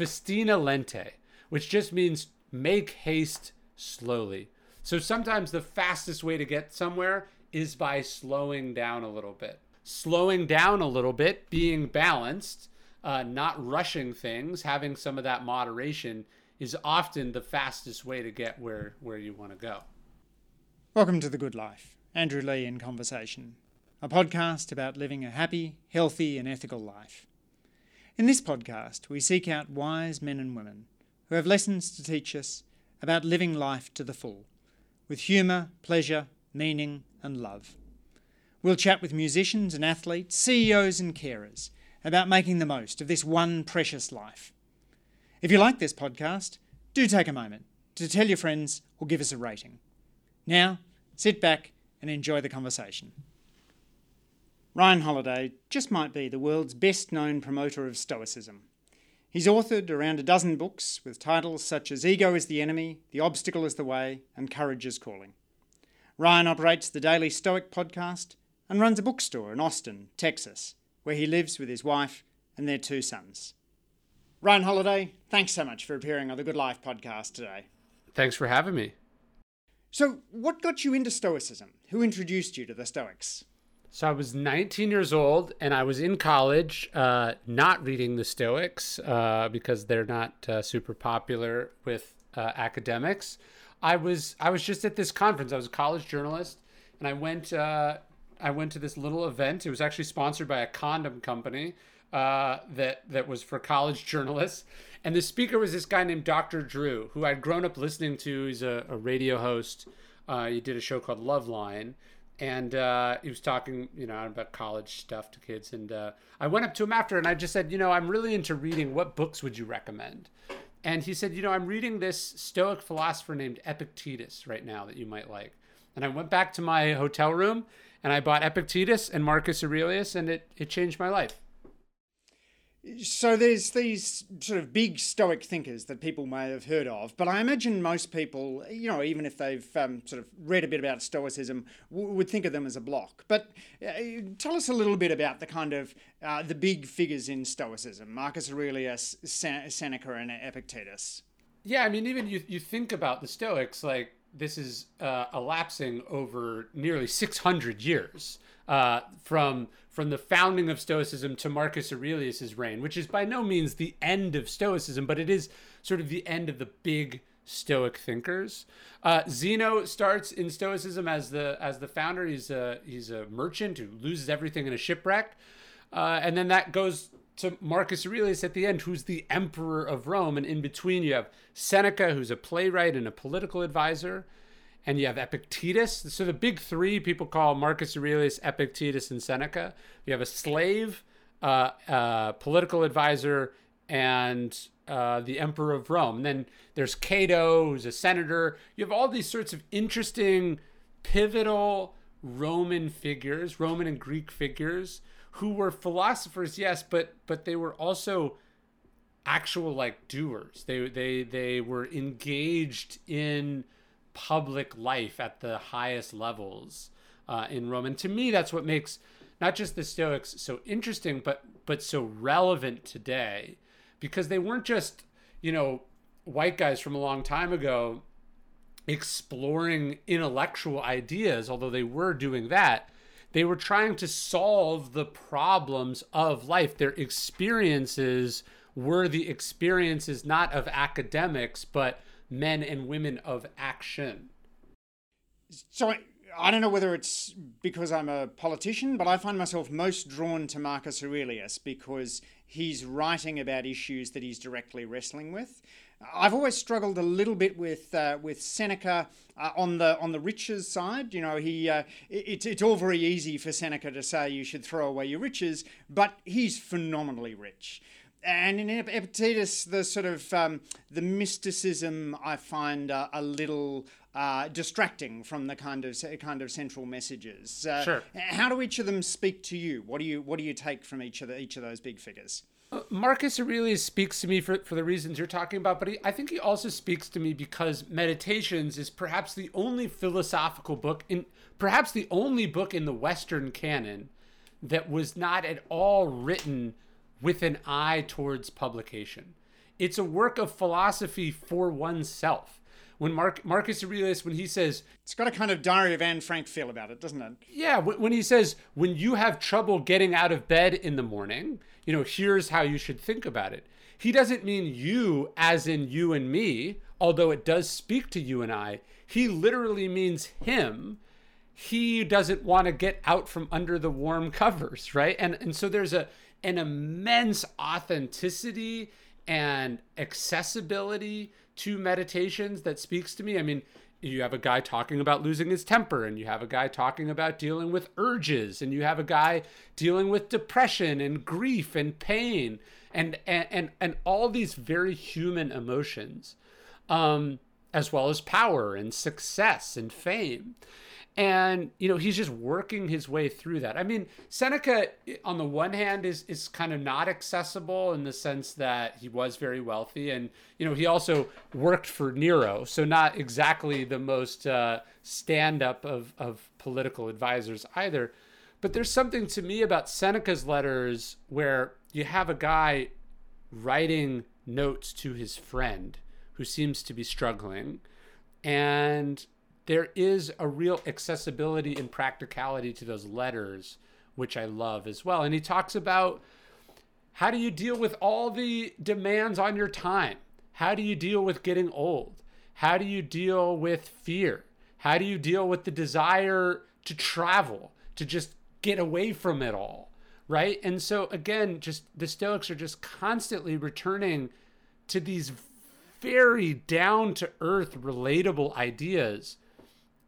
festina lente, which just means make haste slowly. So sometimes the fastest way to get somewhere is by slowing down a little bit. Slowing down a little bit, being balanced, uh, not rushing things, having some of that moderation is often the fastest way to get where, where you want to go. Welcome to The Good Life. Andrew Leigh in Conversation, a podcast about living a happy, healthy, and ethical life. In this podcast, we seek out wise men and women who have lessons to teach us about living life to the full, with humour, pleasure, meaning, and love. We'll chat with musicians and athletes, CEOs and carers about making the most of this one precious life. If you like this podcast, do take a moment to tell your friends or give us a rating. Now, sit back and enjoy the conversation. Ryan Holiday just might be the world's best known promoter of Stoicism. He's authored around a dozen books with titles such as Ego is the Enemy, The Obstacle is the Way, and Courage is Calling. Ryan operates the Daily Stoic podcast and runs a bookstore in Austin, Texas, where he lives with his wife and their two sons. Ryan Holiday, thanks so much for appearing on the Good Life podcast today. Thanks for having me. So, what got you into Stoicism? Who introduced you to the Stoics? So I was 19 years old and I was in college, uh, not reading the Stoics uh, because they're not uh, super popular with uh, academics. I was I was just at this conference. I was a college journalist, and I went uh, I went to this little event. It was actually sponsored by a condom company uh, that that was for college journalists. And the speaker was this guy named Dr. Drew, who I'd grown up listening to. He's a, a radio host. he did a show called Loveline and uh, he was talking, you know, about college stuff to kids. And uh, I went up to him after, and I just said, you know, I'm really into reading. What books would you recommend? And he said, you know, I'm reading this Stoic philosopher named Epictetus right now that you might like. And I went back to my hotel room and I bought Epictetus and Marcus Aurelius, and it it changed my life. So there's these sort of big Stoic thinkers that people may have heard of, but I imagine most people, you know, even if they've um, sort of read a bit about Stoicism, w- would think of them as a block. But uh, tell us a little bit about the kind of uh, the big figures in Stoicism: Marcus Aurelius, Sen- Seneca, and Epictetus. Yeah, I mean, even you you think about the Stoics, like this is uh, elapsing over nearly 600 years uh, from from the founding of Stoicism to Marcus Aurelius's reign, which is by no means the end of Stoicism, but it is sort of the end of the big Stoic thinkers. Uh, Zeno starts in Stoicism as the as the founder. He's a he's a merchant who loses everything in a shipwreck, uh, and then that goes to Marcus Aurelius at the end, who's the emperor of Rome, and in between you have Seneca, who's a playwright and a political advisor and you have Epictetus. So the big three people call Marcus Aurelius, Epictetus, and Seneca. You have a slave, uh, uh, political advisor, and uh, the emperor of Rome. And then there's Cato, who's a senator. You have all these sorts of interesting, pivotal Roman figures, Roman and Greek figures, who were philosophers, yes, but but they were also actual like doers. They they they were engaged in public life at the highest levels uh, in Rome. And to me, that's what makes not just the Stoics so interesting, but but so relevant today, because they weren't just you know white guys from a long time ago exploring intellectual ideas, although they were doing that. They were trying to solve the problems of life. Their experiences were the experiences not of academics, but men and women of action. So I don't know whether it's because I'm a politician, but I find myself most drawn to Marcus Aurelius because he's writing about issues that he's directly wrestling with. I've always struggled a little bit with uh, with Seneca uh, on the on the riches side. You know, he uh, it's it's all very easy for Seneca to say you should throw away your riches, but he's phenomenally rich and in Epictetus, the sort of um, the mysticism I find uh, a little uh, distracting from the kind of kind of central messages. Uh, sure. How do each of them speak to you? What do you what do you take from each of the, each of those big figures? Uh, Marcus Aurelius speaks to me for, for the reasons you're talking about, but he, I think he also speaks to me because Meditations is perhaps the only philosophical book in perhaps the only book in the Western canon that was not at all written with an eye towards publication. it's a work of philosophy for oneself. When Mark, Marcus Aurelius, when he says, it's got a kind of Diary of Anne Frank feel about it, doesn't it? Yeah, when he says, when you have trouble getting out of bed in the morning, you know, here's how you should think about it. He doesn't mean you as in you and me, although it does speak to you and I. He literally means him. He doesn't want to get out from under the warm covers, right? And and so there's a an immense authenticity and accessibility to meditations that speaks to me. I mean, you have a guy talking about losing his temper, and you have a guy talking about dealing with urges, and you have a guy dealing with depression and grief and pain and and and, and all these very human emotions, um, as well as power and success and fame and you know he's just working his way through that. I mean seneca on the one hand is is kind of not accessible in the sense that he was very wealthy. And you know he also worked for nero so not exactly the most uh, stand up of of political advisors either. But there's something to me about seneca's letters where you have a guy writing notes to his friend who seems to be struggling. And there is a real accessibility and practicality to those letters, which I love as well. And he talks about how do you deal with all the demands on your time? How do you deal with getting old? How do you deal with fear? How do you deal with the desire to travel, to just get away from it all? Right. And so, again, just the Stoics are just constantly returning to these very down to earth, relatable ideas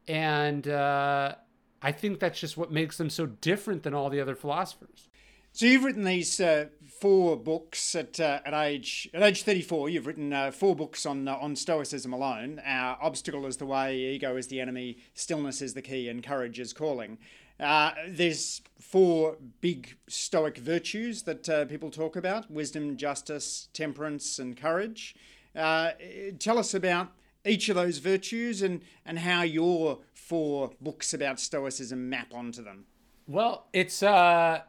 and uh, I think that's just what makes them so different than all the other philosophers. So you've written these uh, four books at uh, at age at age thirty four. You've written uh, four books on uh, on Stoicism alone. Our obstacle is the way, ego is the enemy, stillness is the key, and courage is calling. Uh, there's four big Stoic virtues that uh, people talk about: wisdom, justice, temperance, and courage. tell us about each of those virtues and, and how your four books about Stoicism map onto them? Well, it's uh,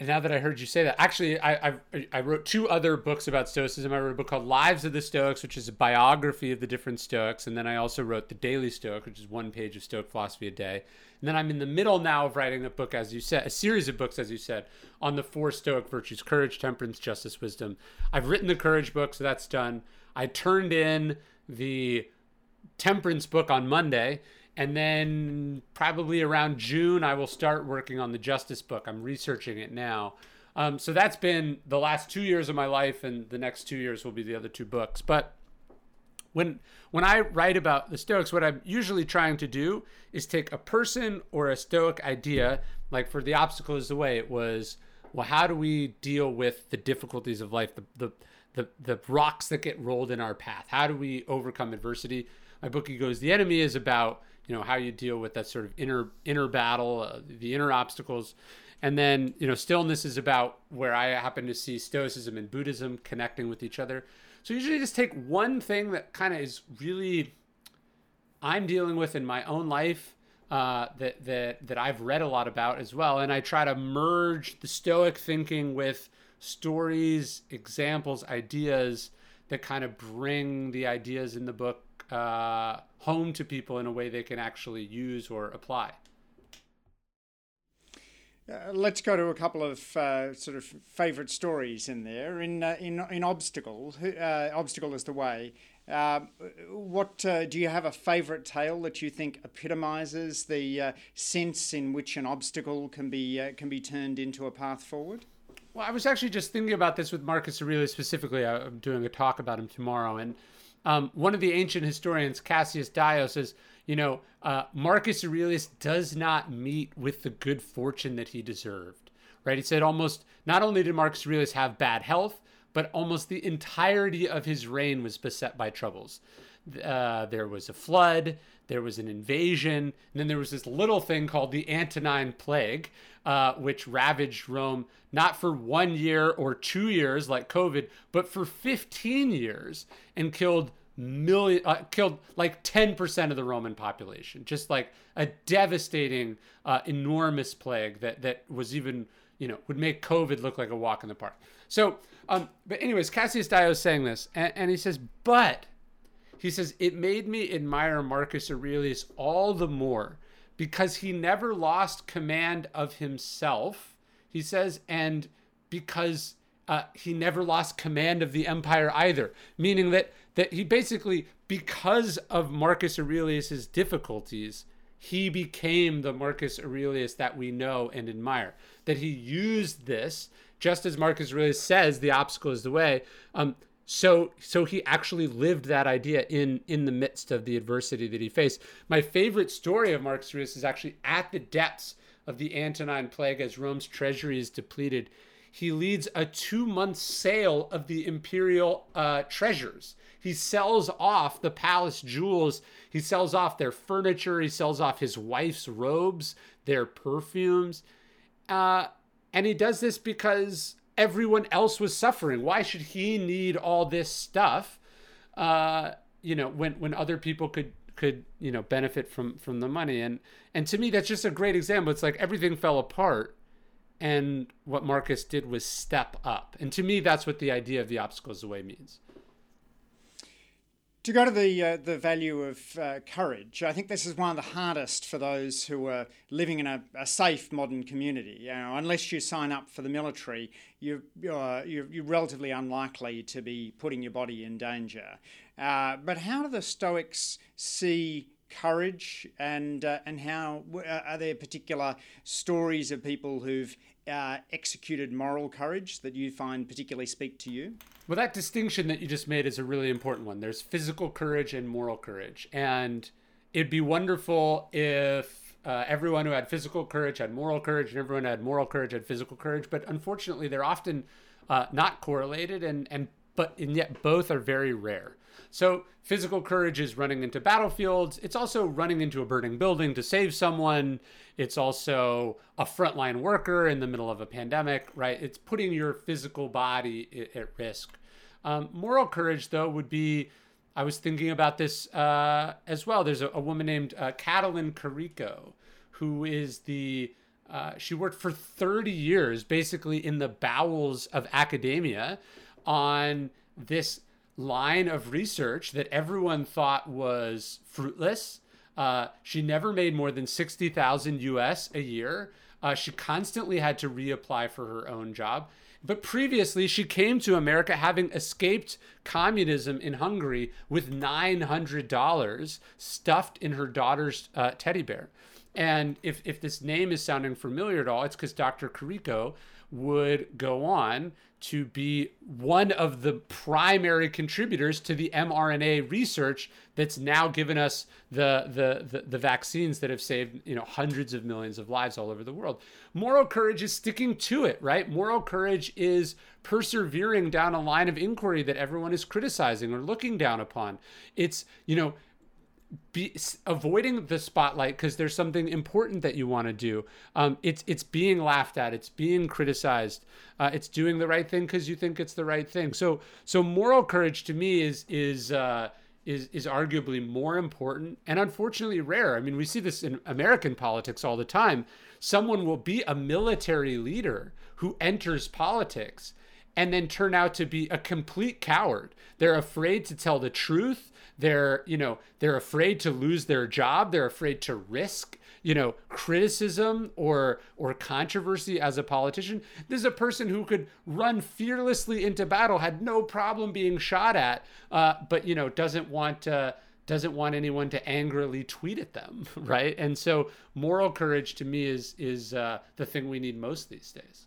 now that I heard you say that, actually, I, I, I wrote two other books about Stoicism. I wrote a book called Lives of the Stoics, which is a biography of the different Stoics, and then I also wrote the Daily Stoic, which is one page of Stoic philosophy a day. And then I'm in the middle now of writing a book, as you said, a series of books, as you said, on the four Stoic virtues: courage, temperance, justice, wisdom. I've written the courage book, so that's done. I turned in the temperance book on Monday. And then probably around June, I will start working on the justice book. I'm researching it now. Um, so that's been the last two years of my life, and the next two years will be the other two books. But when when I write about the Stoics, what I'm usually trying to do is take a person or a Stoic idea, like for the obstacle is the way it was. Well, how do we deal with the difficulties of life, the the the, the rocks that get rolled in our path? How do we overcome adversity? My book goes the enemy is about you know how you deal with that sort of inner inner battle, uh, the inner obstacles, and then you know stillness is about where I happen to see Stoicism and Buddhism connecting with each other. So usually just take one thing that kind of is really I'm dealing with in my own life uh, that that that I've read a lot about as well, and I try to merge the Stoic thinking with stories, examples, ideas that kind of bring the ideas in the book uh, home to people in a way they can actually use or apply. Uh, let's go to a couple of uh, sort of favourite stories in there. In uh, in in obstacle, uh, obstacle is the way. Uh, what do you have a favourite tale that you think epitomises the sense in which an obstacle can be can be turned into a path forward? Well, I was actually just thinking about this with Marcus Aurelius specifically. I'm doing a talk about him tomorrow, and um, one of the ancient historians, Cassius Dio, says, you know, uh, Marcus Aurelius does not meet with the good fortune that he deserved. Right? He said almost not only did Marcus Aurelius have bad health, but almost the entirety of his reign was beset by troubles. Uh, there was a flood, there was an invasion, and then there was this little thing called the Antonine Plague, uh, which ravaged Rome not for one year or two years like COVID, but for 15 years and killed million uh, killed like 10% of the roman population just like a devastating uh, enormous plague that that was even you know, would make COVID look like a walk in the park. So, um, but anyways, Cassius Dio is saying this, and, and he says, but he says it made me admire Marcus Aurelius all the more because he never lost command of himself. He says, and because uh, he never lost command of the empire either, meaning that that he basically, because of Marcus Aurelius's difficulties, he became the Marcus Aurelius that we know and admire. That he used this, just as Marcus Aurelius says, the obstacle is the way. Um, so, so he actually lived that idea in in the midst of the adversity that he faced. My favorite story of Marcus Aurelius is actually at the depths of the Antonine Plague, as Rome's treasury is depleted. He leads a two-month sale of the imperial uh, treasures he sells off the palace jewels. He sells off their furniture. He sells off his wife's robes, their perfumes. Uh, and he does this because everyone else was suffering. Why should he need all this stuff? Uh, you know, when when other people could could you know benefit from from the money and and to me that's just a great example. It's like everything fell apart, and what Marcus did was step up. And to me, that's what the idea of the obstacles away means. To go to the uh, the value of uh, courage, I think this is one of the hardest for those who are living in a, a safe modern community. You know, unless you sign up for the military, you uh, you're, you're, relatively unlikely to be putting your body in danger. Uh, but how do the Stoics see courage, and uh, and how uh, are there particular stories of people who've uh, executed moral courage that you find particularly speak to you? Well, that distinction that you just made is a really important one. There's physical courage and moral courage. And it'd be wonderful if uh, everyone who had physical courage had moral courage and everyone who had moral courage had physical courage. But unfortunately, they're often uh, not correlated and, and but and yet both are very rare. So physical courage is running into battlefields. It's also running into a burning building to save someone. It's also a frontline worker in the middle of a pandemic, right? It's putting your physical body at risk. Um, moral courage, though, would be I was thinking about this uh, as well. There's a, a woman named uh, Katalin Karikó, who is the uh, she worked for 30 years basically in the bowels of academia on this line of research that everyone thought was fruitless. Uh, she never made more than 60,000 US a year. Uh, she constantly had to reapply for her own job. But previously, she came to America having escaped communism in Hungary with $900 stuffed in her daughter's uh, teddy bear. And if, if this name is sounding familiar at all, it's because Dr. Karikó would go on to be one of the primary contributors to the mRNA research that's now given us the, the, the, the, vaccines that have saved you know hundreds of millions of lives all over the world. Moral courage is sticking to it, right? Moral courage is persevering down a line of inquiry that everyone is criticizing or looking down upon. It's, you know, be avoiding the spotlight because there's something important that you want to do. Um, it's it's being laughed at, it's being criticized, uh, it's doing the right thing because you think it's the right thing. So so moral courage to me is is uh, is is arguably more important and unfortunately rare. I mean, we see this in American politics all the time. Someone will be a military leader who enters politics and then turn out to be a complete coward. They're afraid to tell the truth they're you know they're afraid to lose their job they're afraid to risk you know criticism or or controversy as a politician. This is a person who could run fearlessly into battle had no problem being shot at uh, but you know doesn't want to doesn't want anyone to angrily tweet at them right? And so moral courage to me is is uh, the thing we need most these days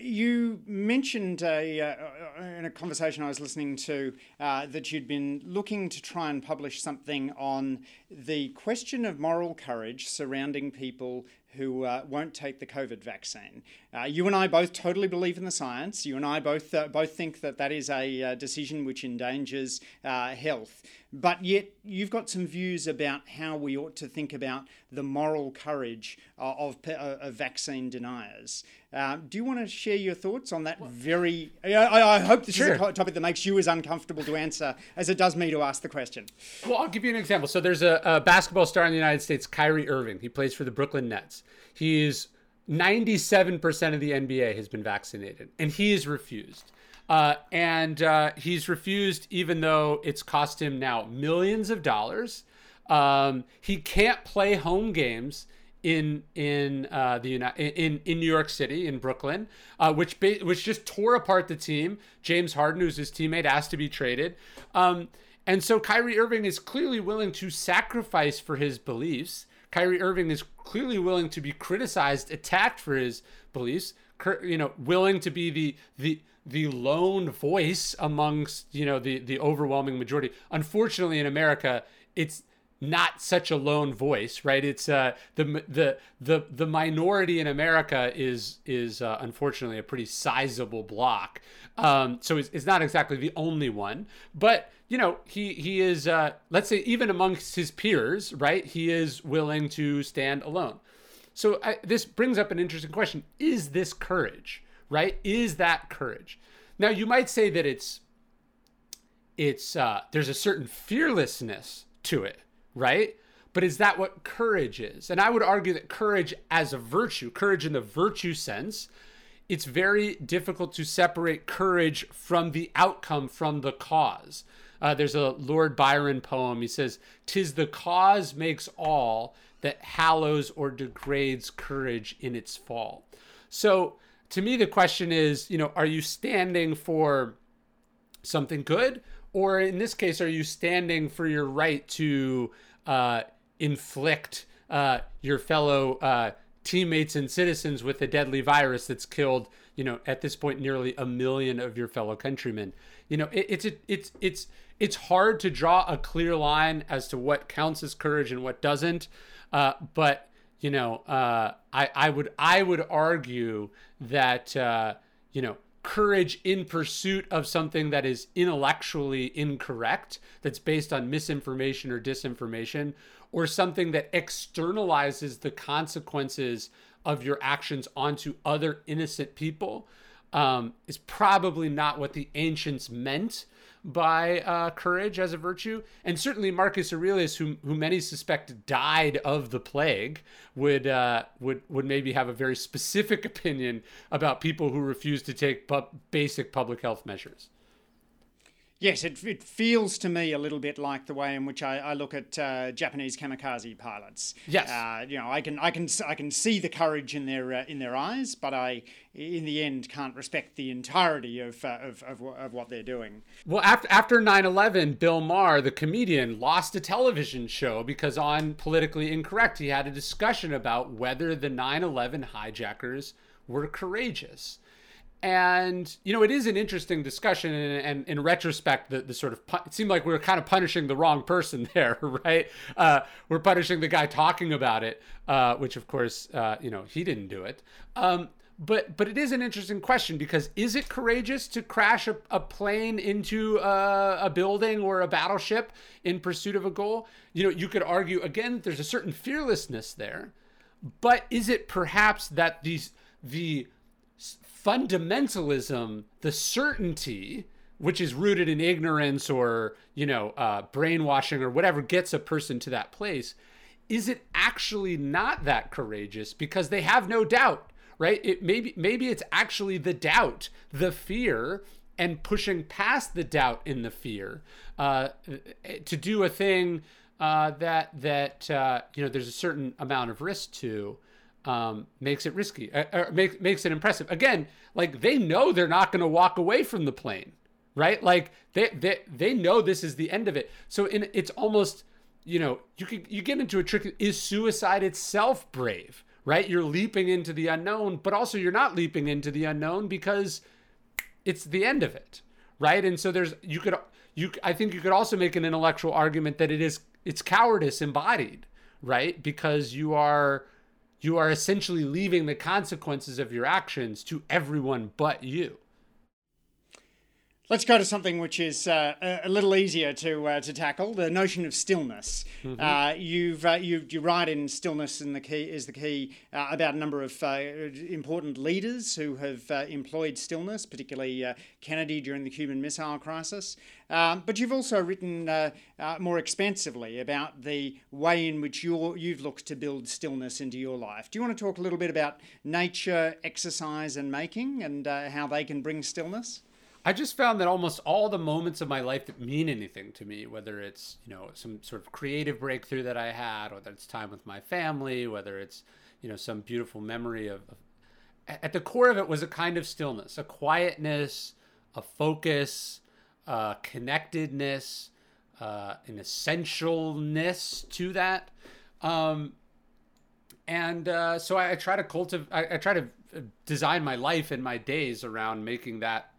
you mentioned a, uh, uh, in a conversation I was listening to uh, that you'd been looking to try and publish something on the question of moral courage surrounding people who uh, won't take the COVID vaccine. Uh, you and I both totally believe in the science. You and I both uh, both think that that is a uh, decision which endangers uh, health. But yet, you've got some views about how we ought to think about the moral courage uh, of, of vaccine deniers. do you want to share your thoughts on that very? I, I hope this sure. is a topic that makes you as uncomfortable to answer as it does me to ask the question. Well, I'll give you an example. So there's a, a basketball star in the United States, Kyrie Irving. He plays for the Brooklyn Nets. He's 97% of the NBA has been vaccinated, and he refused. Uh, and uh, he's refused, even though it's cost him now millions of dollars. Um, he can't play home games in in uh, the in in New York City in Brooklyn, uh, which ba- which just tore apart the team. James Harden, who's his teammate, asked to be traded, um, and so Kyrie Irving is clearly willing to sacrifice for his beliefs. Kyrie Irving is clearly willing to be criticized, attacked for his beliefs. You know, willing to be the the the lone voice amongst you know the the overwhelming majority. Unfortunately, in America, it's not such a lone voice, right? It's uh, the the the the minority in America is is uh, unfortunately a pretty sizable block. Um, so it's, it's not exactly the only one, but you know he he is uh, let's say even amongst his peers, right? He is willing to stand alone. So I, this brings up an interesting question: Is this courage? Right? Is that courage? Now you might say that it's it's uh, there's a certain fearlessness to it right? But is that what courage is? And I would argue that courage as a virtue, courage in the virtue sense, it's very difficult to separate courage from the outcome, from the cause. Uh, there's a Lord Byron poem. He says, "Tis the cause makes all that hallows or degrades courage in its fall." So, to me, the question is, you know, are you standing for something good, or in this case, are you standing for your right to uh, inflict uh, your fellow uh, teammates and citizens with a deadly virus that's killed, you know, at this point, nearly a million of your fellow countrymen. You know, it, it's a, it's it's it's hard to draw a clear line as to what counts as courage and what doesn't. Uh, but you know, uh, I I would I would argue that uh, you know courage in pursuit of something that is intellectually incorrect, that's based on misinformation or disinformation, or something that externalizes the consequences of your actions onto other innocent people, um, is probably not what the ancients meant by uh, courage as a virtue. And certainly Marcus Aurelius, who, who many suspect died of the plague, would uh, would would maybe have a very specific opinion about people who refuse to take basic public health measures. Yes, it, it feels to me a little bit like the way in which I, I look at uh, Japanese kamikaze pilots. Yes, uh, you know, I can I can I can see the courage in their uh, in their eyes, but I, in the end, can't respect the entirety of uh, of, of, of what they're doing. Well, after after 9/11, Bill Maher, the comedian, lost a television show because on politically incorrect, he had a discussion about whether the 9/11 hijackers were courageous and you know it is an interesting discussion and, and in retrospect the, the sort of it seemed like we were kind of punishing the wrong person there right? Uh, we're punishing the guy talking about it uh, which of course uh, you know he didn't do it. Um, but but it is an interesting question because is it courageous to crash a, a plane into a, a, building or a battleship in pursuit of a goal? You know you could argue again there's a certain fearlessness there but is it perhaps that these the fundamentalism, the certainty, which is rooted in ignorance or you know uh, brainwashing or whatever gets a person to that place, is it actually not that courageous because they have no doubt, right? It maybe maybe it's actually the doubt, the fear, and pushing past the doubt in the fear uh, to do a thing uh, that that uh, you know there's a certain amount of risk to um, makes it risky, uh, or make, makes it impressive. Again, like they know they're not going to walk away from the plane, right? Like they, they they know this is the end of it. So in, it's almost, you know, you can you get into a trick. Is suicide itself brave? Right? You're leaping into the unknown, but also you're not leaping into the unknown because it's the end of it, right? And so there's you could you I think you could also make an intellectual argument that it is it's cowardice embodied, right? Because you are you are essentially leaving the consequences of your actions to everyone but you. Let's go to something which is uh, a, a little easier to uh, to tackle: the notion of stillness. Mm-hmm. Uh, you've uh, you you write in "Stillness and the Key" is the key uh, about a number of uh, important leaders who have employed stillness, particularly Kennedy during the Cuban Missile Crisis. Um, but you've also written more expansively about the way in which you you've looked to build stillness into your life. Do you want to talk a little bit about nature, exercise, and making, and how they can bring stillness? I just found that almost all the moments of my life that mean anything to me, whether it's, you know, some sort of creative breakthrough that I had, whether it's time with my family, whether it's, you know, some beautiful memory of, of at the core of it was a kind of stillness, a quietness, a focus, connectedness, uh, an essentialness to that. Um, and uh, so I, I, try to cultivate, I, I try to design my life and my days around making that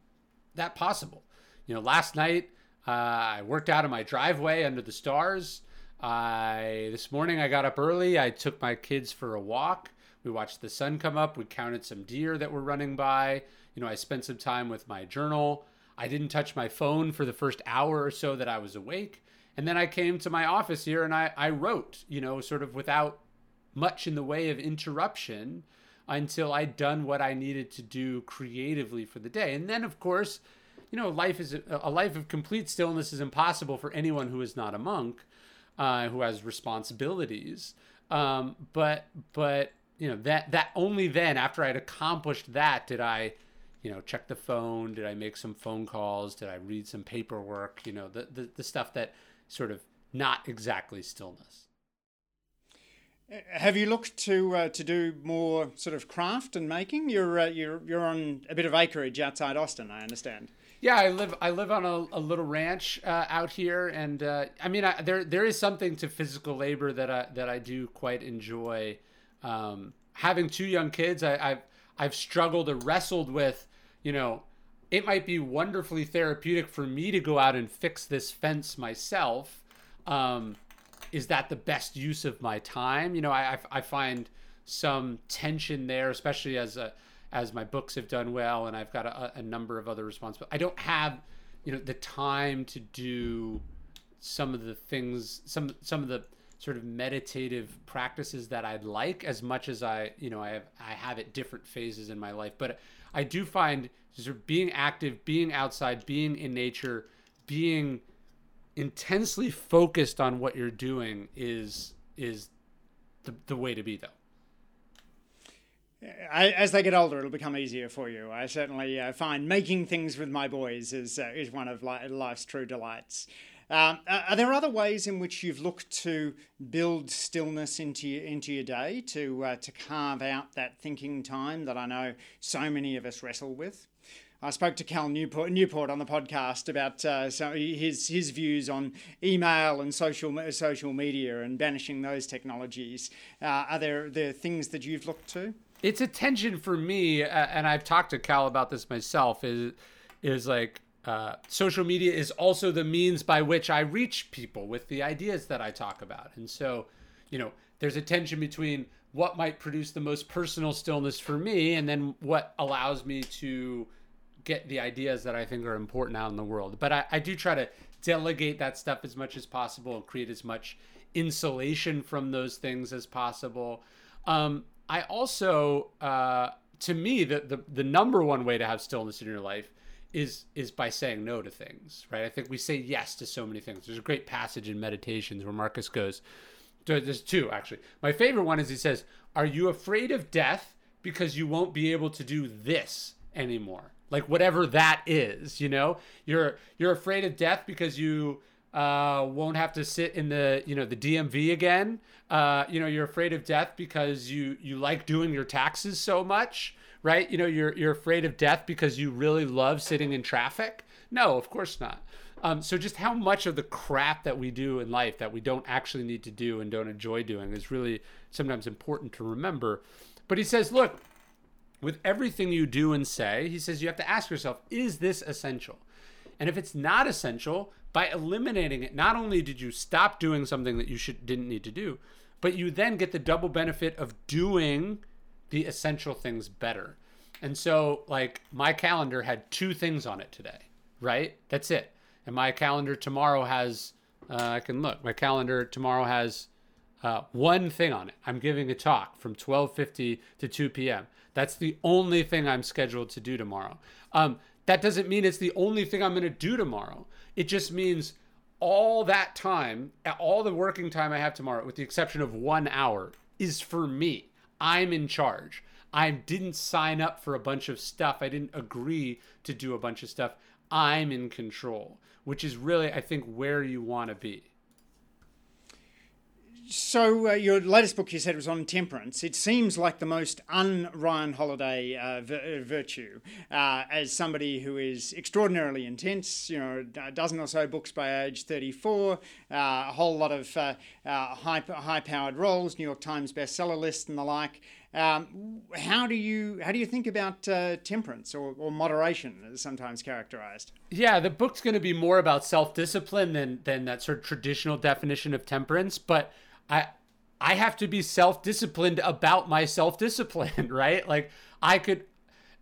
that possible. You know, last night uh, I worked out in my driveway under the stars. I this morning I got up early. I took my kids for a walk. We watched the sun come up. We counted some deer that were running by. You know, I spent some time with my journal. I didn't touch my phone for the first hour or so that I was awake. And then I came to my office here and I, I wrote, you know, sort of without much in the way of interruption until I'd done what I needed to do creatively for the day. And then, of course, you know, life is a life of complete stillness is impossible for anyone who is not a monk, uh, who has responsibilities. Um, but but you know that that only then after I'd accomplished that did I, you know, check the phone. Did I make some phone calls? Did I read some paperwork? You know, the the, the stuff that sort of not exactly stillness. Have you looked to uh, to do more sort of craft and making? You're uh, you're you're on a bit of acreage outside Austin, I understand. Yeah, I live I live on a, a little ranch uh, out here, and uh, I mean I, there there is something to physical labor that I that I do quite enjoy. Um, having two young kids, I, I've I've struggled or wrestled with, you know, it might be wonderfully therapeutic for me to go out and fix this fence myself. Um, is that the best use of my time? You know, I, I find some tension there, especially as a, as my books have done well and I've got a, a number of other responsibilities. I don't have, you know, the time to do some of the things, some some of the sort of meditative practices that I'd like as much as I, you know, I have I have at different phases in my life. But I do find sort of being active, being outside, being in nature, being intensely focused on what you're doing is is the, the way to be though I, as they get older, it'll become easier for you. I certainly uh, find making things with my boys is uh, is one of li- life's true delights. Um, are there other ways in which you've looked to build stillness into your, into your day to uh, to carve out that thinking time that I know so many of us wrestle with? I spoke to Cal Newport, Newport on the podcast about uh, so his his views on email and social social media and banishing those technologies. Uh, are there there things that you've looked to? It's a tension for me, uh, and I've talked to Cal about this myself. Is is like uh, social media is also the means by which I reach people with the ideas that I talk about, and so you know there's a tension between what might produce the most personal stillness for me, and then what allows me to get the ideas that I think are important out in the world. But I, I do try to delegate that stuff as much as possible and create as much insulation from those things as possible. Um, I also, uh, to me, the, the the number one way to have stillness in your life is is by saying no to things, right? I think we say yes to so many things. There's a great passage in Meditations where Marcus goes. There's two actually. My favorite one is he says, "Are you afraid of death because you won't be able to do this anymore?" Like whatever that is you know you're you're afraid of death because you uh, won't have to sit in the you know the DMV again. Uh, you know you're afraid of death because you you like doing your taxes so much, right? You know you're you're afraid of death because you really love sitting in traffic. No, of course not. Um, so just how much of the crap that we do in life that we don't actually need to do and don't enjoy doing is really sometimes important to remember. But he says, look, with everything you do and say, he says you have to ask yourself, is this essential? And if it's not essential, by eliminating it, not only did you stop doing something that you should didn't need to do, but you then get the double benefit of doing the essential things better. And so like my calendar had two things on it today, right? That's it. And my calendar tomorrow has, uh, I can look. My calendar tomorrow has uh, one thing on it. I'm giving a talk from 12:50 to 2 p.m. That's the only thing I'm scheduled to do tomorrow. Um, that doesn't mean it's the only thing I'm going to do tomorrow. It just means all that time, all the working time I have tomorrow, with the exception of one hour, is for me. I'm in charge. I didn't sign up for a bunch of stuff. I didn't agree to do a bunch of stuff. I'm in control, which is really, I think, where you want to be. So uh, your latest book, you said, was on temperance. It seems like the most un-Ryan Holiday uh, uh, virtue. Uh, as somebody who is extraordinarily intense, you know, a dozen or so books by age 34, uh, a whole lot of uh, high high-powered roles, New York Times bestseller list, and the like. Um, how do you how do you think about temperance or, or moderation, as sometimes characterized? Yeah, the book's going to be more about self-discipline than than that sort of traditional definition of temperance, but I I have to be self-disciplined about my self-discipline, right? Like I could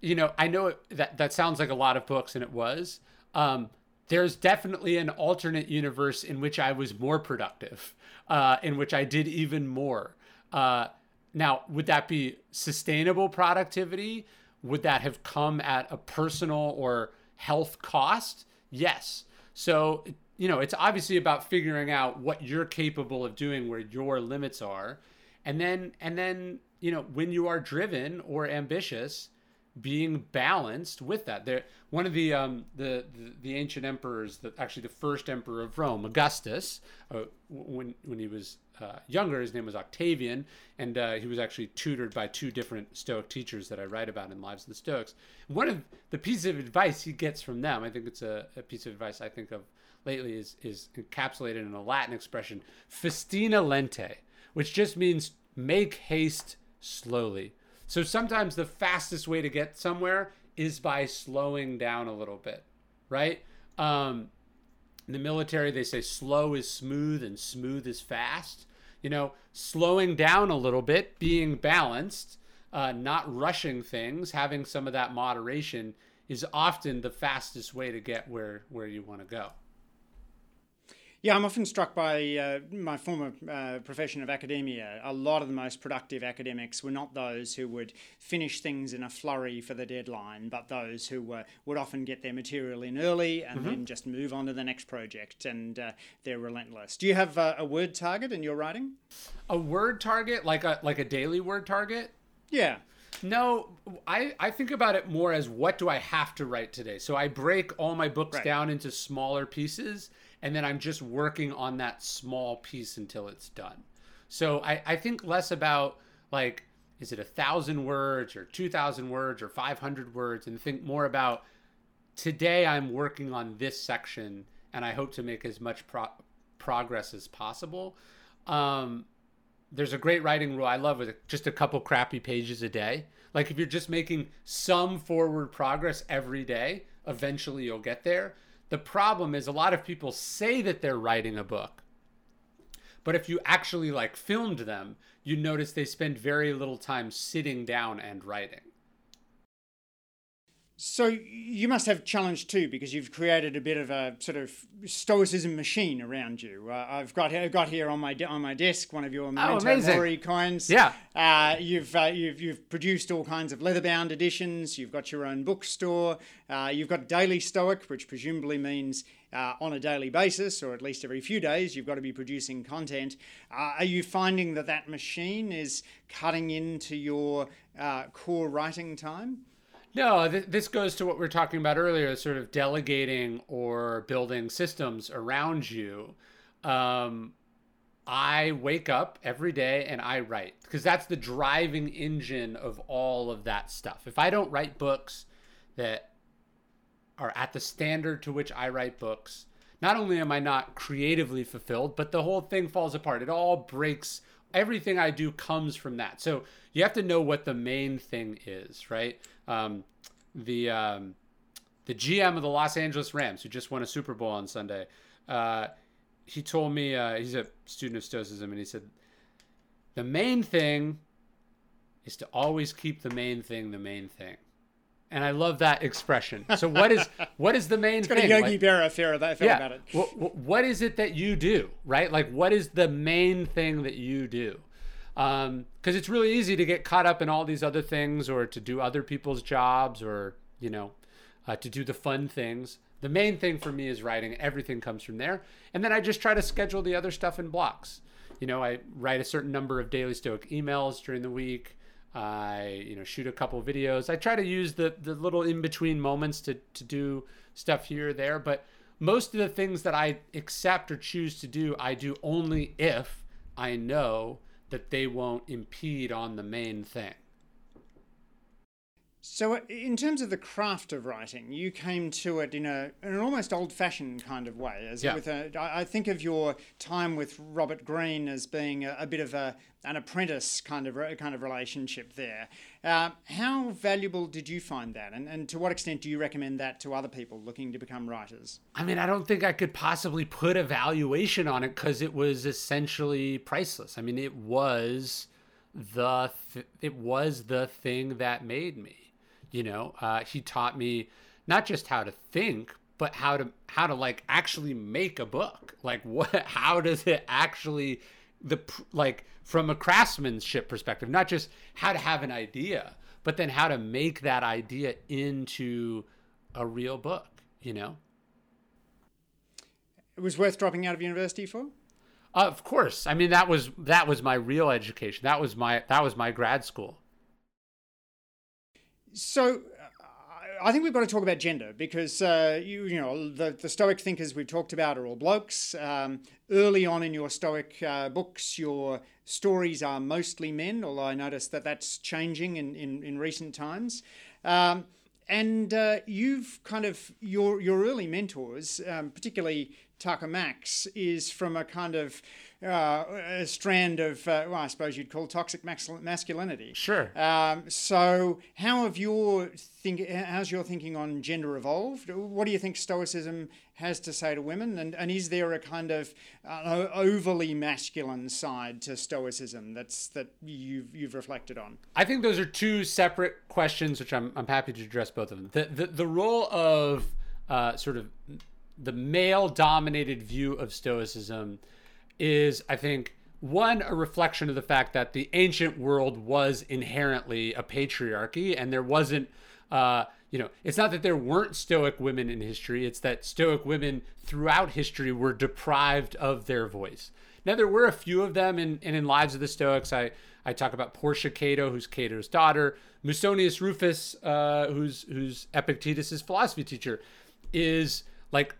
you know, I know that that sounds like a lot of books and it was. Um, there's definitely an alternate universe in which I was more productive, uh, in which I did even more. Uh, now, would that be sustainable productivity? Would that have come at a personal or health cost? Yes. So you know, it's obviously about figuring out what you're capable of doing, where your limits are, and then and then you know when you are driven or ambitious, being balanced with that. There, one of the um, the, the, the ancient emperors, that actually the first emperor of Rome, Augustus, uh, when when he was uh, younger, his name was Octavian, and uh, he was actually tutored by two different Stoic teachers that I write about in Lives of the Stoics. One of the pieces of advice he gets from them, I think it's a, a piece of advice I think of lately is is encapsulated in a Latin expression, festina lente, which just means make haste slowly. So sometimes the fastest way to get somewhere is by slowing down a little bit, right? Um, in the military, they say slow is smooth and smooth is fast. You know, slowing down a little bit, being balanced, uh, not rushing things, having some of that moderation is often the fastest way to get where where you want to go. Yeah, I'm often struck by uh, my former uh, profession of academia. A lot of the most productive academics were not those who would finish things in a flurry for the deadline, but those who uh, would often get their material in early and mm-hmm. then just move on to the next project. And uh, they're relentless. Do you have a word target in your writing? A word target, like a like a daily word target? Yeah. No, I, I think about it more as what do I have to write today? So I break all my books right. down into smaller pieces and then I'm just working on that small piece until it's done. So I, I think less about like, is it a thousand words or 2,000 words or 500 words, and think more about today I'm working on this section and I hope to make as much pro- progress as possible. Um, there's a great writing rule I love with just a couple crappy pages a day. Like if you're just making some forward progress every day, eventually you'll get there. The problem is a lot of people say that they're writing a book. But if you actually like filmed them, you notice they spend very little time sitting down and writing. So you must have challenge too, because you've created a bit of a sort of stoicism machine around you. Uh, I've got I've got here on my de- on my desk one of your Memento oh, coins. Yeah. Uh, you've uh, you've you've produced all kinds of leather bound editions. You've got your own bookstore. Uh, you've got daily stoic, which presumably means uh, on a daily basis, or at least every few days, you've got to be producing content. Uh, are you finding that that machine is cutting into your core writing time? No, th- this goes to what we are talking about earlier, sort of delegating or building systems around you. Um, I wake up every day and I write because that's the driving engine of all of that stuff. If I don't write books that are at the standard to which I write books, not only am I not creatively fulfilled, but the whole thing falls apart. It all breaks. Everything I do comes from that. So you have to know what the main thing is, right? Um, the um, the GM of the Los Angeles Rams, who just won a Super Bowl on Sunday, uh, he told me uh, he's a student of Stoicism, and he said the main thing is to always keep the main thing the main thing. And I love that expression. So what is what is the main it's got thing? a Yogi Like- Berra feel about yeah. about it. What, what is it that you do, right? Like, what is the main thing that you do? Because it's really easy to get caught up in all these other things, or to do other people's jobs, or you know, uh, to do the fun things. The main thing for me is writing. Everything comes from there, and then I just try to schedule the other stuff in blocks. You know, I write a certain number of daily Stoic emails during the week. I, you know, shoot a couple videos. I try to use the the little in between moments to to do stuff here or there, but most of the things that I accept or choose to do, I do only if I know that they won't impede on the main thing. So, uh, in terms of the craft of writing, you came to it in a in an almost old-fashioned kind of way. As Yeah. with a, I I think of your time with Robert Greene as being a, a bit of a an apprentice kind of kind of relationship there. Uh, how valuable did you find that, and, and to what extent do you recommend that to other people looking to become writers? I mean, I don't think I could possibly put a valuation on it because it was essentially priceless. I mean, it was the th- it was the thing that made me. You know, uh, he taught me not just how to think, but how to how to like actually make a book. Like what? How does it actually the like from a craftsmanship perspective? Not just how to have an idea, but then how to make that idea into a real book. You know. It was worth dropping out of university for. Of course. I mean that was that was my real education. That was my that was my grad school. So, uh, I think we've got to talk about gender because uh, you you know the the Stoic thinkers we've talked about are all blokes. Um, early on in your Stoic uh, books, your stories are mostly men, although I notice that that's changing in in, in recent times. Um, and uh, you've kind of your your early mentors, um, particularly Tucker Max, is from a kind of uh, a strand of uh, well, I suppose you'd call toxic masculinity. Sure. Um, so, how have your think? How's your thinking on gender evolved? What do you think Stoicism has to say to women? And and is there a kind of uh, overly masculine side to Stoicism that's that you've you've reflected on? I think those are two separate questions, which I'm, I'm happy to address both of them. The, the, the role of uh, sort of the male dominated view of Stoicism is, I think, one, a reflection of the fact that the ancient world was inherently a patriarchy and there wasn't, uh, you know, it's not that there weren't Stoic women in history, it's that Stoic women throughout history were deprived of their voice. Now, there were a few of them in, in, in Lives of the Stoics. I, I talk about Portia Cato, who's Cato's daughter, Musonius Rufus, uh, who's, who's Epictetus's philosophy teacher, is like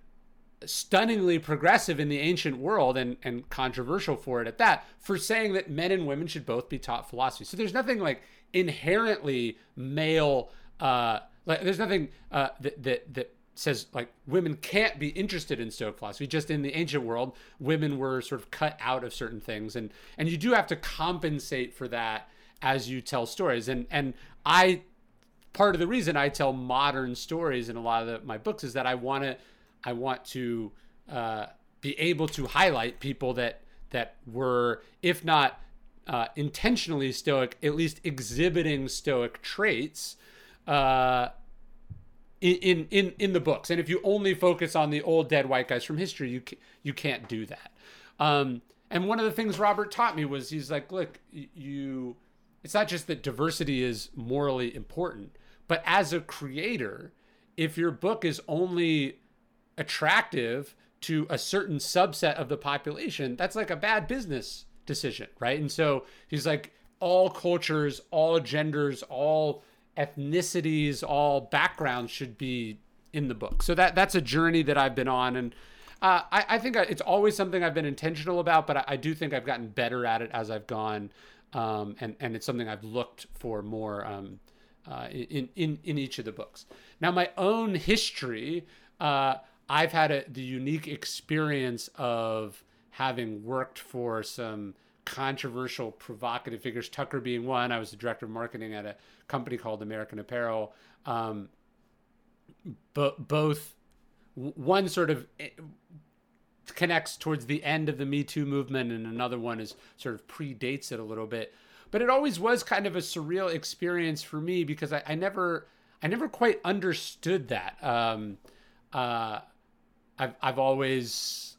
stunningly progressive in the ancient world and, and controversial for it at that, for saying that men and women should both be taught philosophy. So there's nothing like inherently male, uh, like there's nothing uh, that, that, that says like women can't be interested in Stoic philosophy. Just in the ancient world, women were sort of cut out of certain things, and and you do have to compensate for that as you tell stories. And and I, part of the reason I tell modern stories in a lot of the, my books is that I want to, I want to uh, be able to highlight people that that were, if not uh, intentionally Stoic, at least exhibiting Stoic traits. Uh, in in in the books and if you only focus on the old dead white guys from history you ca- you can't do that um and one of the things robert taught me was he's like look you it's not just that diversity is morally important but as a creator if your book is only attractive to a certain subset of the population that's like a bad business decision right and so he's like all cultures all genders all ethnicities, all backgrounds should be in the book. So that that's a journey that I've been on, and uh, I, I, think it's always something I've been intentional about. But I, I, do think I've gotten better at it as I've gone, um, and and it's something I've looked for more um, uh, in in in each of the books. Now, my own history, uh, I've had a, the unique experience of having worked for some controversial, provocative figures. Tucker being one. I was the director of marketing at a company called American Apparel. Um, but both one sort of eh, connects towards the end of the Me Too movement, and another one is sort of predates it a little bit. But it always was kind of a surreal experience for me because I, I never, I never quite understood that. Um, uh, I've I've always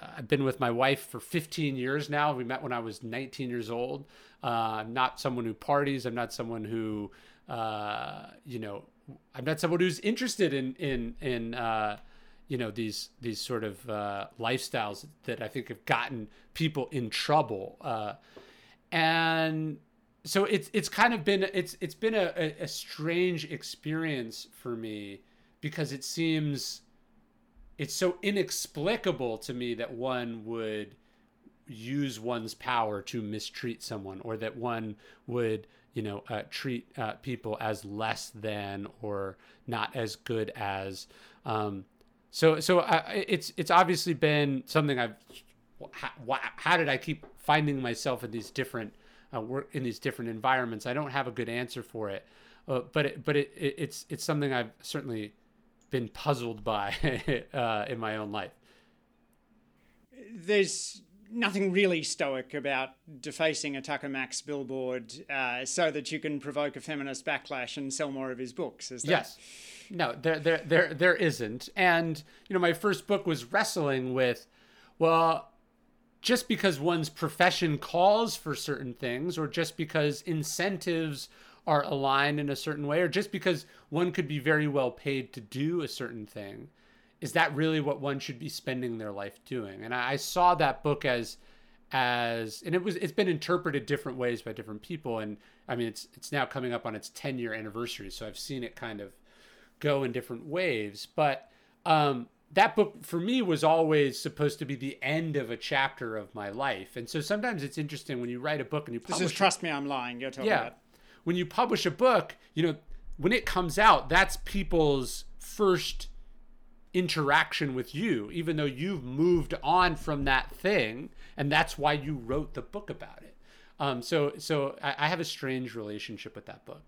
uh, I've been with my wife for 15 years now. We met when I was 19 years old. Uh, I'm not someone who parties. I'm not someone who uh, you know. I'm not someone who's interested in in in uh, you know these these sort of uh, lifestyles that I think have gotten people in trouble. Uh, and so it's it's kind of been it's it's been a, a, strange experience for me because it seems it's so inexplicable to me that one would use one's power to mistreat someone or that one would you know uh, treat uh, people as less than or not as good as um, so so uh, it's it's obviously been something I've how, how did I keep finding myself in these different uh, work in these different environments. I don't have a good answer for it, uh, but it, but it, it, it's it's something I've certainly been puzzled by uh, in my own life. There's nothing really stoic about defacing a Tucker Max billboard uh, so that you can provoke a feminist backlash and sell more of his books. Is that? Yes. No, there, there, there, there isn't. And you know, my first book was wrestling with, well, just because one's profession calls for certain things, or just because incentives are aligned in a certain way, or just because one could be very well paid to do a certain thing, is that really what one should be spending their life doing? And I, saw that book as as and it was it's been interpreted different ways by different people and i mean it's it's now coming up on its 10 year anniversary so i've seen it kind of go in different waves but um that book for me was always supposed to be the end of a chapter of my life. And so sometimes it's interesting when you write a book and you publish This is trust me, I'm lying. You're talking yeah, about. When you publish a book, you know, when it comes out, that's people's first interaction with you, even though you've moved on from that thing, and that's why you wrote the book about it. Um, so, so I, I have a strange relationship with that book.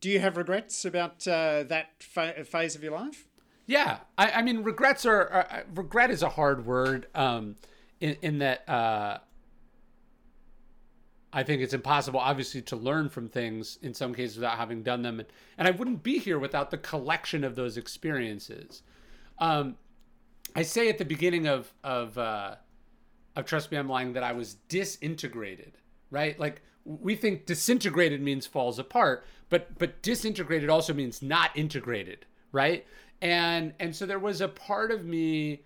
Do you have regrets about uh, that fa- phase of your life? Yeah, I, I mean, regrets are, are, regret is a hard word. Um, in, in that uh, I think it's impossible, obviously, to learn from things in some cases without having done them, and, I wouldn't be here without the collection of those experiences. Um, I say at the beginning of of uh, of Trust Me, I'm Lying that I was disintegrated. Right, like we think disintegrated means falls apart, but but disintegrated also means not integrated. Right, and and so there was a part of me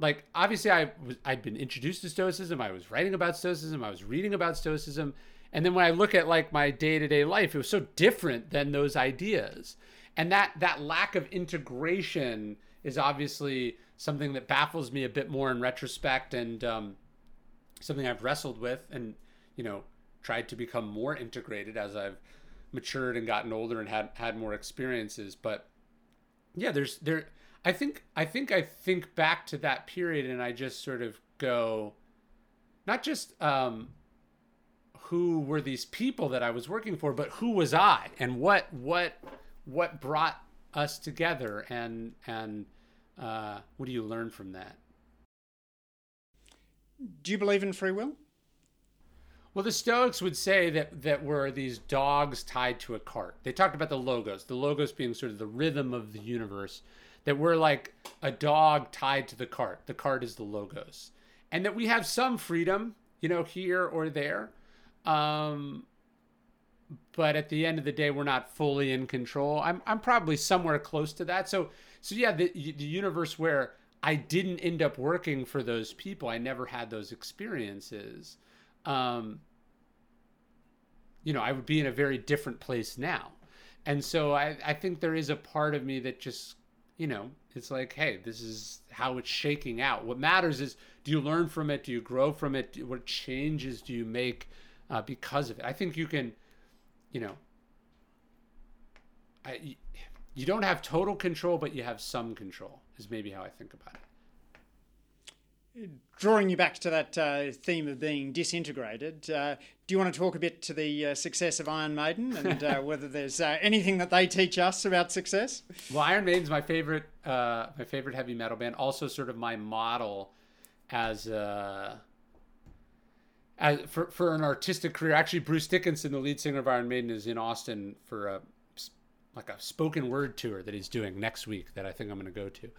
like obviously I was I'd been introduced to stoicism, I was writing about stoicism, I was reading about stoicism, and then when I look at like my day-to-day life, it was so different than those ideas. And that that lack of integration is obviously something that baffles me a bit more in retrospect and um, something I've wrestled with and you know tried to become more integrated as I've matured and gotten older and had had more experiences but yeah, there's there. I think I think I think back to that period and I just sort of go, not just um, who were these people that I was working for, but who was I and what what what brought us together and and uh, what do you learn from that? Do you believe in free will? Well, the Stoics would say that that were these dogs tied to a cart. They talked about the logos, the logos being sort of the rhythm of the universe. That we're like a dog tied to the cart. The cart is the logos, and that we have some freedom, you know, here or there. Um, but at the end of the day, we're not fully in control. I'm I'm probably somewhere close to that. So so yeah, the the universe where I didn't end up working for those people. I never had those experiences um, you know, I would be in a very different place now. And so I, I think there is a part of me that just, you know, it's like, hey, this is how it's shaking out. What matters is do you learn from it? Do you grow from it? What changes do you make uh, because of it? I think you can, you know, I, you don't have total control, but you have some control, is maybe how I think about it drawing you back to that uh, theme of being disintegrated, uh, do you want to talk a bit to the uh, success of Iron Maiden and uh, whether there's uh, anything that they teach us about success? Well, Iron Maiden's my favorite, uh, my favorite heavy metal band. Also, sort of my model as a. As for, for an artistic career, actually, Bruce Dickinson, the lead singer of Iron Maiden, is in Austin for a like a spoken word tour that he's doing next week that I think I'm going to go to.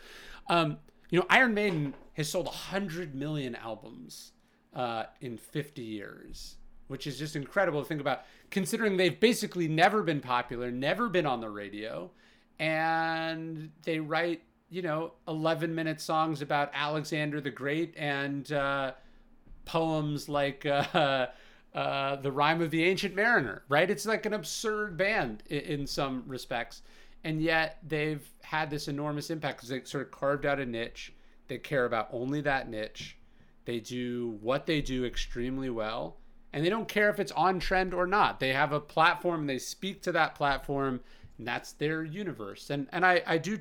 Um, you know, Iron Maiden has sold 100 million albums uh, in 50 years, which is just incredible to think about, considering they've basically never been popular, never been on the radio, and they write, you know, 11 minute songs about Alexander the Great and uh, poems like. Uh, uh, the rhyme of the ancient mariner right it's like an absurd band in, in some respects and yet they've had this enormous impact because they sort of carved out a niche. They care about only that niche. They do what they do extremely well. And they don't care if it's on trend or not. They have a platform. They speak to that platform. And that's their universe. And and i i do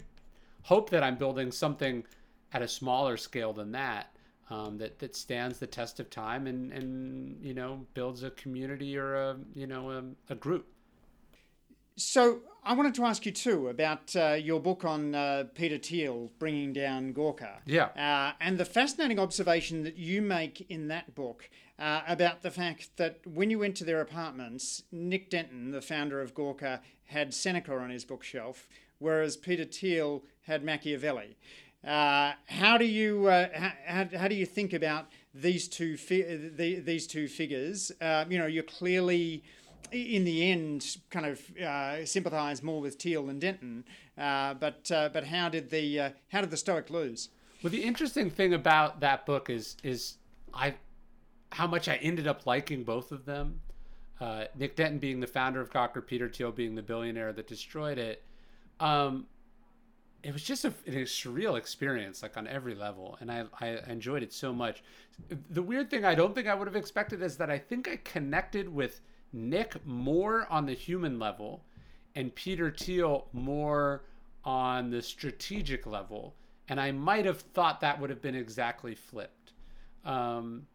hope that i'm building something at a smaller scale than that um, that that stands the test of time and and you know builds a community or a you know a, a group so I wanted to ask you too about uh, your book on uh, Peter Thiel bringing down Gawker. Yeah. Uh, and the fascinating observation that you make in that book uh, about the fact that when you went to their apartments, Nick Denton, the founder of Gawker, had Seneca on his bookshelf, whereas Peter Thiel had Machiavelli. Uh, how do you uh, how, how do you think about these two fi- the, these two figures? you know, you're clearly in the end, kind of uh, more with Thiel than Denton. Uh, but uh, but how did the uh, how did the Stoic lose? Well, the interesting thing about that book is is I how much I ended up liking both of them. Uh, Nick Denton being the founder of Gawker, Peter Thiel being the billionaire that destroyed it. Um, it was just a, a, surreal experience, like on every level, and I, I enjoyed it so much. The weird thing I don't think I would have expected is that I think I connected with Nick more on the human level and Peter Thiel more on the strategic level. And I might have thought that would have been exactly flipped. Um,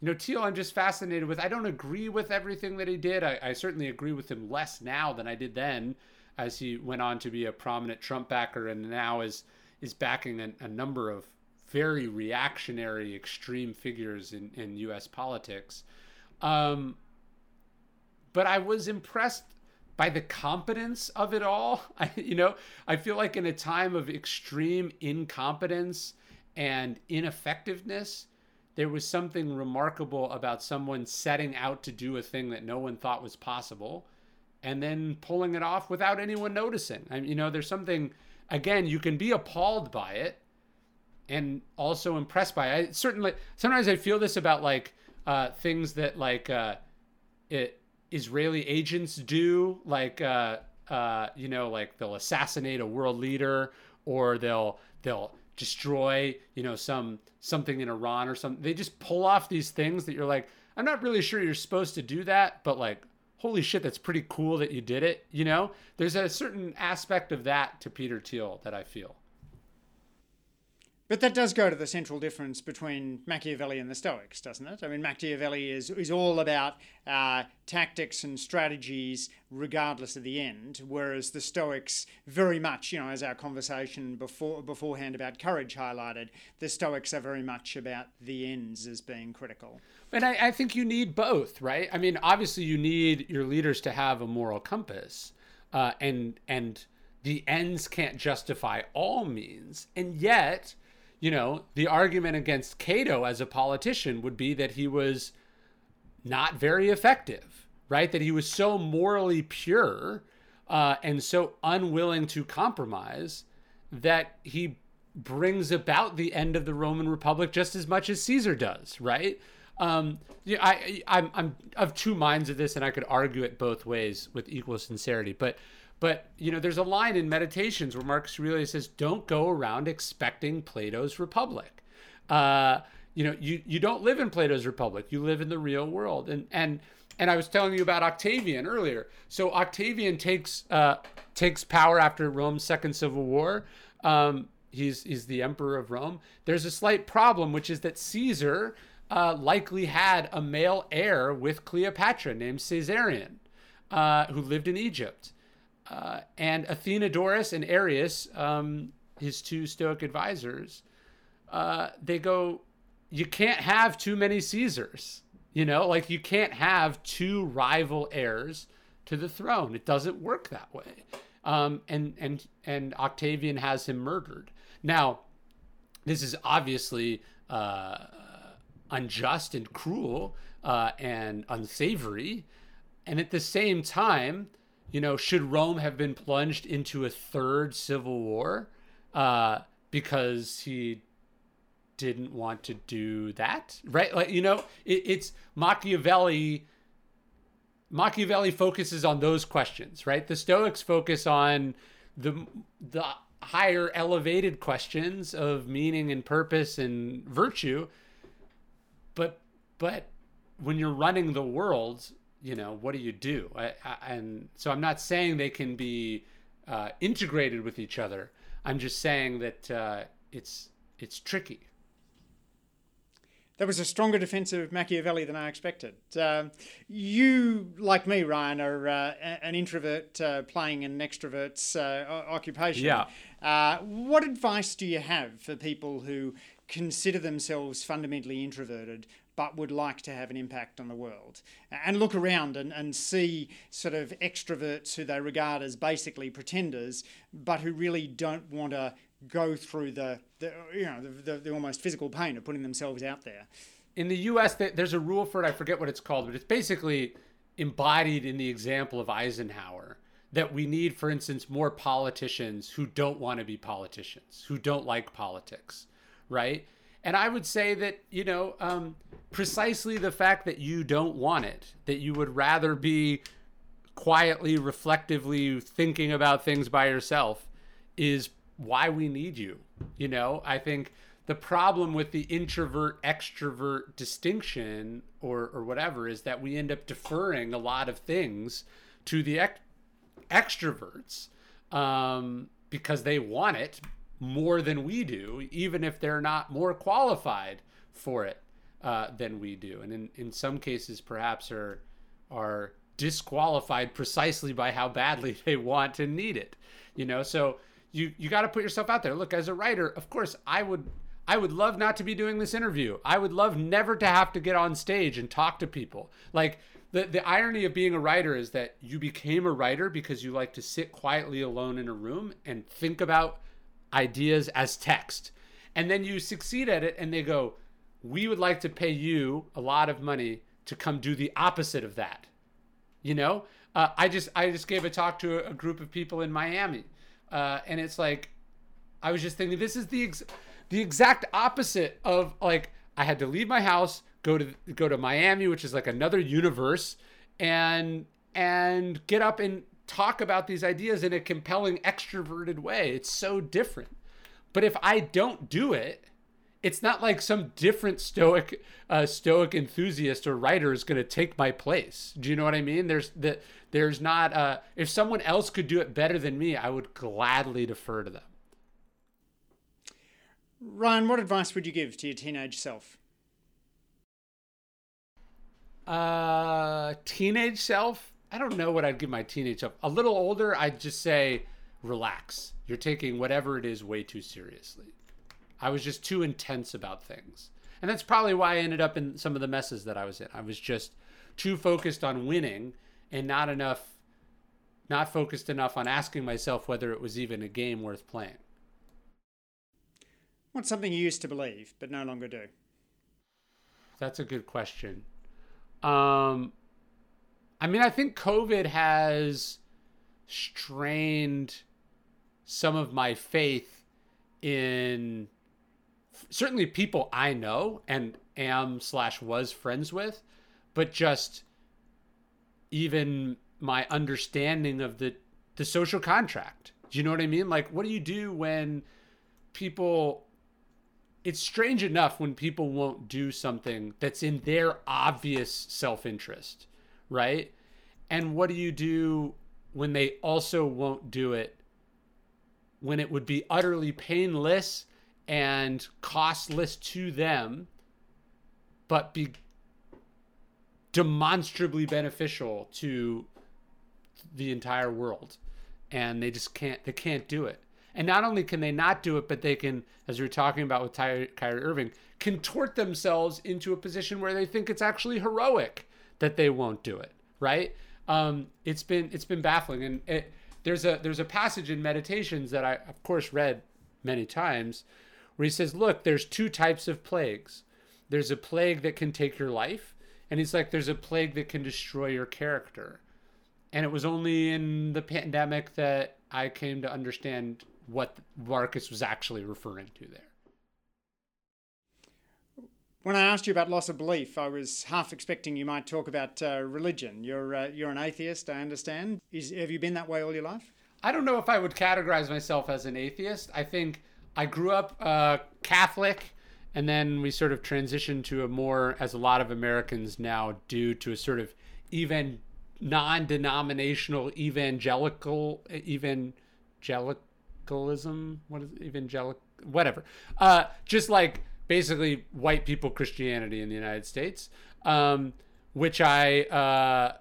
you know, Thiel, I'm just fascinated with. I don't agree with everything that he did. I, I, certainly agree with him less now than I did then, as he went on to be a prominent Trump backer and now is is backing a, a number of very reactionary, extreme figures in, in U.S. politics. Um, but I was impressed by the competence of it all. I, you know, I feel like in a time of extreme incompetence and ineffectiveness, there was something remarkable about someone setting out to do a thing that no one thought was possible and then pulling it off without anyone noticing. I mean, you know, there's something again, you can be appalled by it and also impressed by it. I, certainly sometimes I feel this about like uh, things that like uh, it Israeli agents do, like uh, uh, you know, like they'll assassinate a world leader or they'll they'll destroy you know some something in Iran or something. They just pull off these things that you're like, I'm not really sure you're supposed to do that, but like, holy shit, that's pretty cool that you did it. You know, there's a certain aspect of that to Peter Thiel that I feel. But that does go to the central difference between Machiavelli and the Stoics, doesn't it? I mean, Machiavelli is, is all about uh, tactics and strategies regardless of the end, whereas the Stoics very much, you know, as our conversation before beforehand about courage highlighted, the Stoics are very much about the ends as being critical. And I, I think you need both, right? I mean, obviously you need your leaders to have a moral compass, uh, and and the ends can't justify all means, and yet you know, the argument against Cato as a politician would be that he was not very effective, right? That he was so morally pure uh, and so unwilling to compromise that he brings about the end of the Roman Republic just as much as Caesar does, right? Um, yeah, I, I'm, I'm of two minds of this, and I could argue it both ways with equal sincerity. But but you know, there's a line in Meditations where Marcus Aurelius says, "Don't go around expecting Plato's Republic." Uh, you know, you you don't live in Plato's Republic. You live in the real world. And and and I was telling you about Octavian earlier. So Octavian takes uh, takes power after Rome's second civil war. Um, he's he's the emperor of Rome. There's a slight problem, which is that Caesar uh, likely had a male heir with Cleopatra named Caesarion, uh, who lived in Egypt. Uh, and Athenodorus and Arius, um, his two Stoic advisors, uh, they go, you can't have too many Caesars. You know, like you can't have two rival heirs to the throne. It doesn't work that way. um, and and and Octavian has him murdered. Now, this is obviously uh, unjust and cruel uh, and unsavory, and at the same time, you know, should Rome have been plunged into a third civil war uh, because he didn't want to do that, right? Like you know, it, it's Machiavelli. Machiavelli focuses on those questions, right? The Stoics focus on the the higher elevated questions of meaning and purpose and virtue. But but when you're running the world, you know, what do you do? I, I, and so I'm not saying they can be uh, integrated with each other. I'm just saying that uh, it's it's tricky. That was a stronger defense of Machiavelli than I expected. Uh, you, like me, Ryan, are uh, an introvert uh, playing an extrovert's uh, occupation. Yeah. Uh, what advice do you have for people who consider themselves fundamentally introverted but would like to have an impact on the world. And look around and, and see sort of extroverts who they regard as basically pretenders but who really don't want to go through the, the you know the, the, the, almost physical pain of putting themselves out there. In the us there's a rule for it i forget what it's called but it's basically embodied in the example of eisenhower that we need for instance more politicians who don't want to be politicians who don't like politics right? And I would say that, you know, um, precisely the fact that you don't want it, that you would rather be quietly, reflectively thinking about things by yourself, is why we need you. You know, I think the problem with the introvert extrovert distinction or, or whatever is that we end up deferring a lot of things to the ex- extroverts um, because they want it more than we do, even if they're not more qualified for it uh, than we do. And in, in some cases, perhaps are, are disqualified precisely by how badly they want and need it. You know, so you, you got to put yourself out there. Look, as a writer, of course, I would I would love not to be doing this interview. I would love never to have to get on stage and talk to people. Like the the irony of being a writer is that you became a writer because you like to sit quietly alone in a room and think about ideas as text. And then you succeed at it, and they go, We would like to pay you a lot of money to come do the opposite of that. You know, uh, I just I just gave a talk to a, a group of people in Miami, uh, and it's like I was just thinking this is the ex- the exact opposite of like I had to leave my house, go to go to Miami, which is like another universe, and and get up and talk about these ideas in a compelling, extroverted way. It's so different. But if I don't do it, it's not like some different stoic uh, stoic enthusiast or writer is going to take my place. Do you know what I mean? There's the there's not uh, if someone else could do it better than me, I would gladly defer to them. Ryan, what advice would you give to your teenage self? Uh, teenage self I don't know what I'd give my teenage self. A little older, I'd just say, relax. You're taking whatever it is way too seriously. I was just too intense about things. And that's probably why I ended up in some of the messes that I was in. I was just too focused on winning and not enough, not focused enough on asking myself whether it was even a game worth playing. What's something you used to believe but no longer do? That's a good question. Um, I mean, I think COVID has strained some of my faith in certainly people I know and am slash was friends with, but just even my understanding of the the social contract. Do you know what I mean? Like, what do you do when people? It's strange enough when people won't do something that's in their obvious self interest right? And what do you do when they also won't do it when it would be utterly painless and costless to them, but be demonstrably beneficial to the entire world? And they just can't, they can't do it. And not only can they not do it, but they can, as we were talking about with Ty- Kyrie Irving, contort themselves into a position where they think it's actually heroic that they won't do it, right? Um, it's been it's been baffling, and it, there's a there's a passage in Meditations that I of course read many times where he says, "Look, there's two types of plagues. There's a plague that can take your life, and he's like there's a plague that can destroy your character." And it was only in the pandemic that I came to understand what Marcus was actually referring to there. When I asked you about loss of belief, I was half expecting you might talk about uh, religion. You're uh, you're an atheist, I understand. Is, have you been that way all your life? I don't know if I would categorize myself as an atheist. I think I grew up uh, Catholic, and then we sort of transitioned to a more, as a lot of Americans now do, to a sort of even non-denominational evangelical evangelicalism. What is it? evangelic? Whatever. Uh, just like basically white people Christianity in the United States, um, which I uh,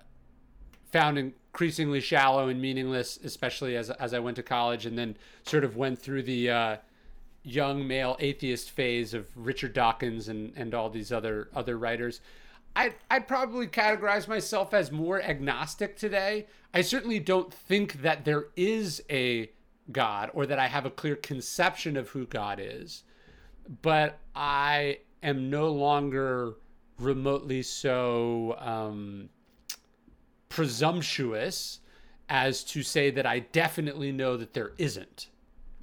found increasingly shallow and meaningless, especially as as I went to college, and then sort of went through the uh, young male atheist phase of Richard Dawkins and and all these other other writers. I'd, I'd probably categorize myself as more agnostic today. I certainly don't think that there is a God or that I have a clear conception of who God is but I am no longer remotely so um, presumptuous as to say that I definitely know that there isn't.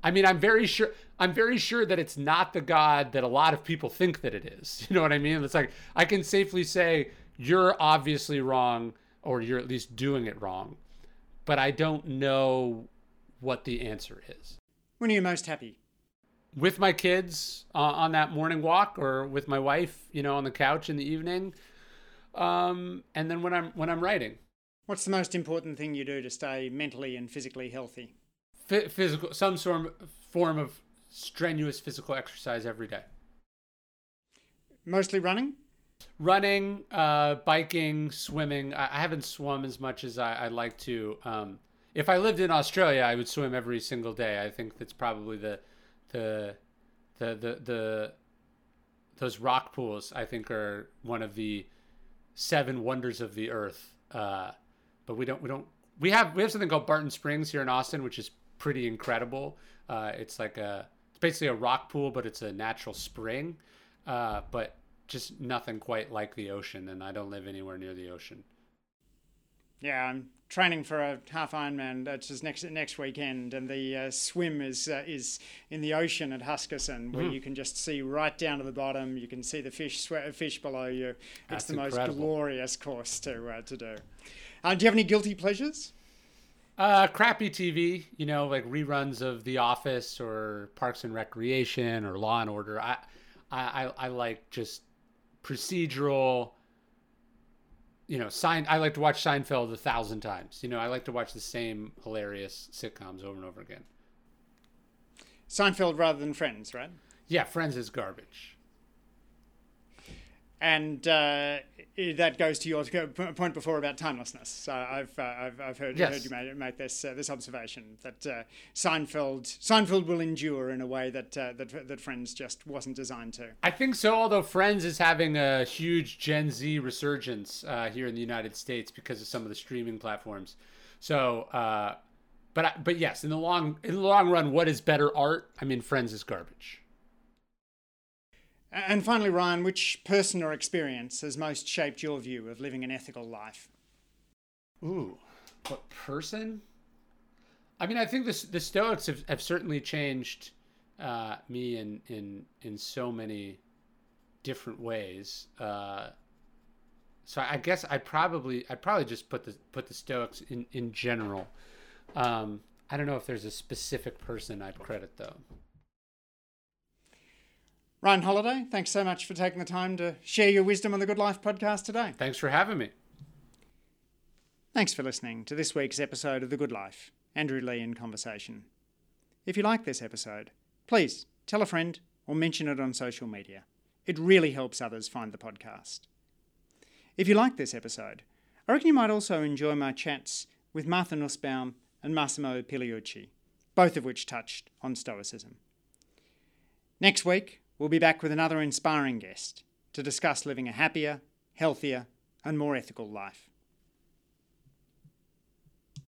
I mean, I'm very sure. I'm very sure that it's not the God that a lot of people think that it is. You know what I mean? It's like I can safely say you're obviously wrong, or you're at least doing it wrong, but I don't know what the answer is. When are you most happy? with my kids uh, on that morning walk or with my wife, you know, on the couch in the evening. Um, and then when I'm when I'm writing. What's the most important thing you do to stay mentally and physically healthy? F- physical, some sort of form of strenuous physical exercise every day. Mostly running. Running, uh, biking, swimming. I, I, haven't swum as much as I, would like to. Um, if I lived in Australia, I would swim every single day. I think that's probably the the the the the those rock pools I think are one of the seven wonders of the earth. Uh, but we don't we don't we have we have something called Barton Springs here in Austin, which is pretty incredible. Uh, it's like a it's basically a rock pool, but it's a natural spring. Uh, but just nothing quite like the ocean, and I don't live anywhere near the ocean. Yeah, I'm training for a half Ironman. That's just next next weekend, and the uh, swim is uh, is in the ocean at Huskisson, where mm. you can just see right down to the bottom. You can see the fish sw- fish below you. It's That's the incredible. most glorious course to uh, to do. Uh, do you have any guilty pleasures? Uh, crappy TV, you know, like reruns of The Office or Parks and Recreation or Law and Order. I, I, I like just procedural you know, Sein, I like to watch Seinfeld a thousand times. You know, I like to watch the same hilarious sitcoms over and over again. Seinfeld rather than Friends, right? Yeah, Friends is garbage and uh, that goes to your point before about timelessness. So I've uh, I've, I've heard, yes. heard you make, make this uh, this observation that uh, Seinfeld Seinfeld will endure in a way that uh, that that Friends just wasn't designed to. I think so. Although Friends is having a huge Gen Z resurgence uh, here in the United States because of some of the streaming platforms. So. but but yes, in the long in the long run, what is better art? I mean, Friends is garbage. And finally, Ryan, which person or experience has most shaped your view of living an ethical life? Ooh, what person? I mean, I think the the Stoics have, have certainly changed uh, me in in in so many different ways. Uh, so I guess I probably I probably just put the put the Stoics in in general. Um, I don't know if there's a specific person I'd credit though. Ryan Holiday, thanks so much for taking the time to share your wisdom on the Good Life podcast today. Thanks for having me. Thanks for listening to this week's episode of The Good Life. Andrew Leigh in conversation. If you like this episode, please tell a friend or mention it on social media. It really helps others find the podcast. If you like this episode, I reckon you might also enjoy my chats with Martha Nussbaum and Massimo Pigliucci, both of which touched on Stoicism. Next week, We'll be back with another inspiring guest to discuss living a happier, healthier, and more ethical life.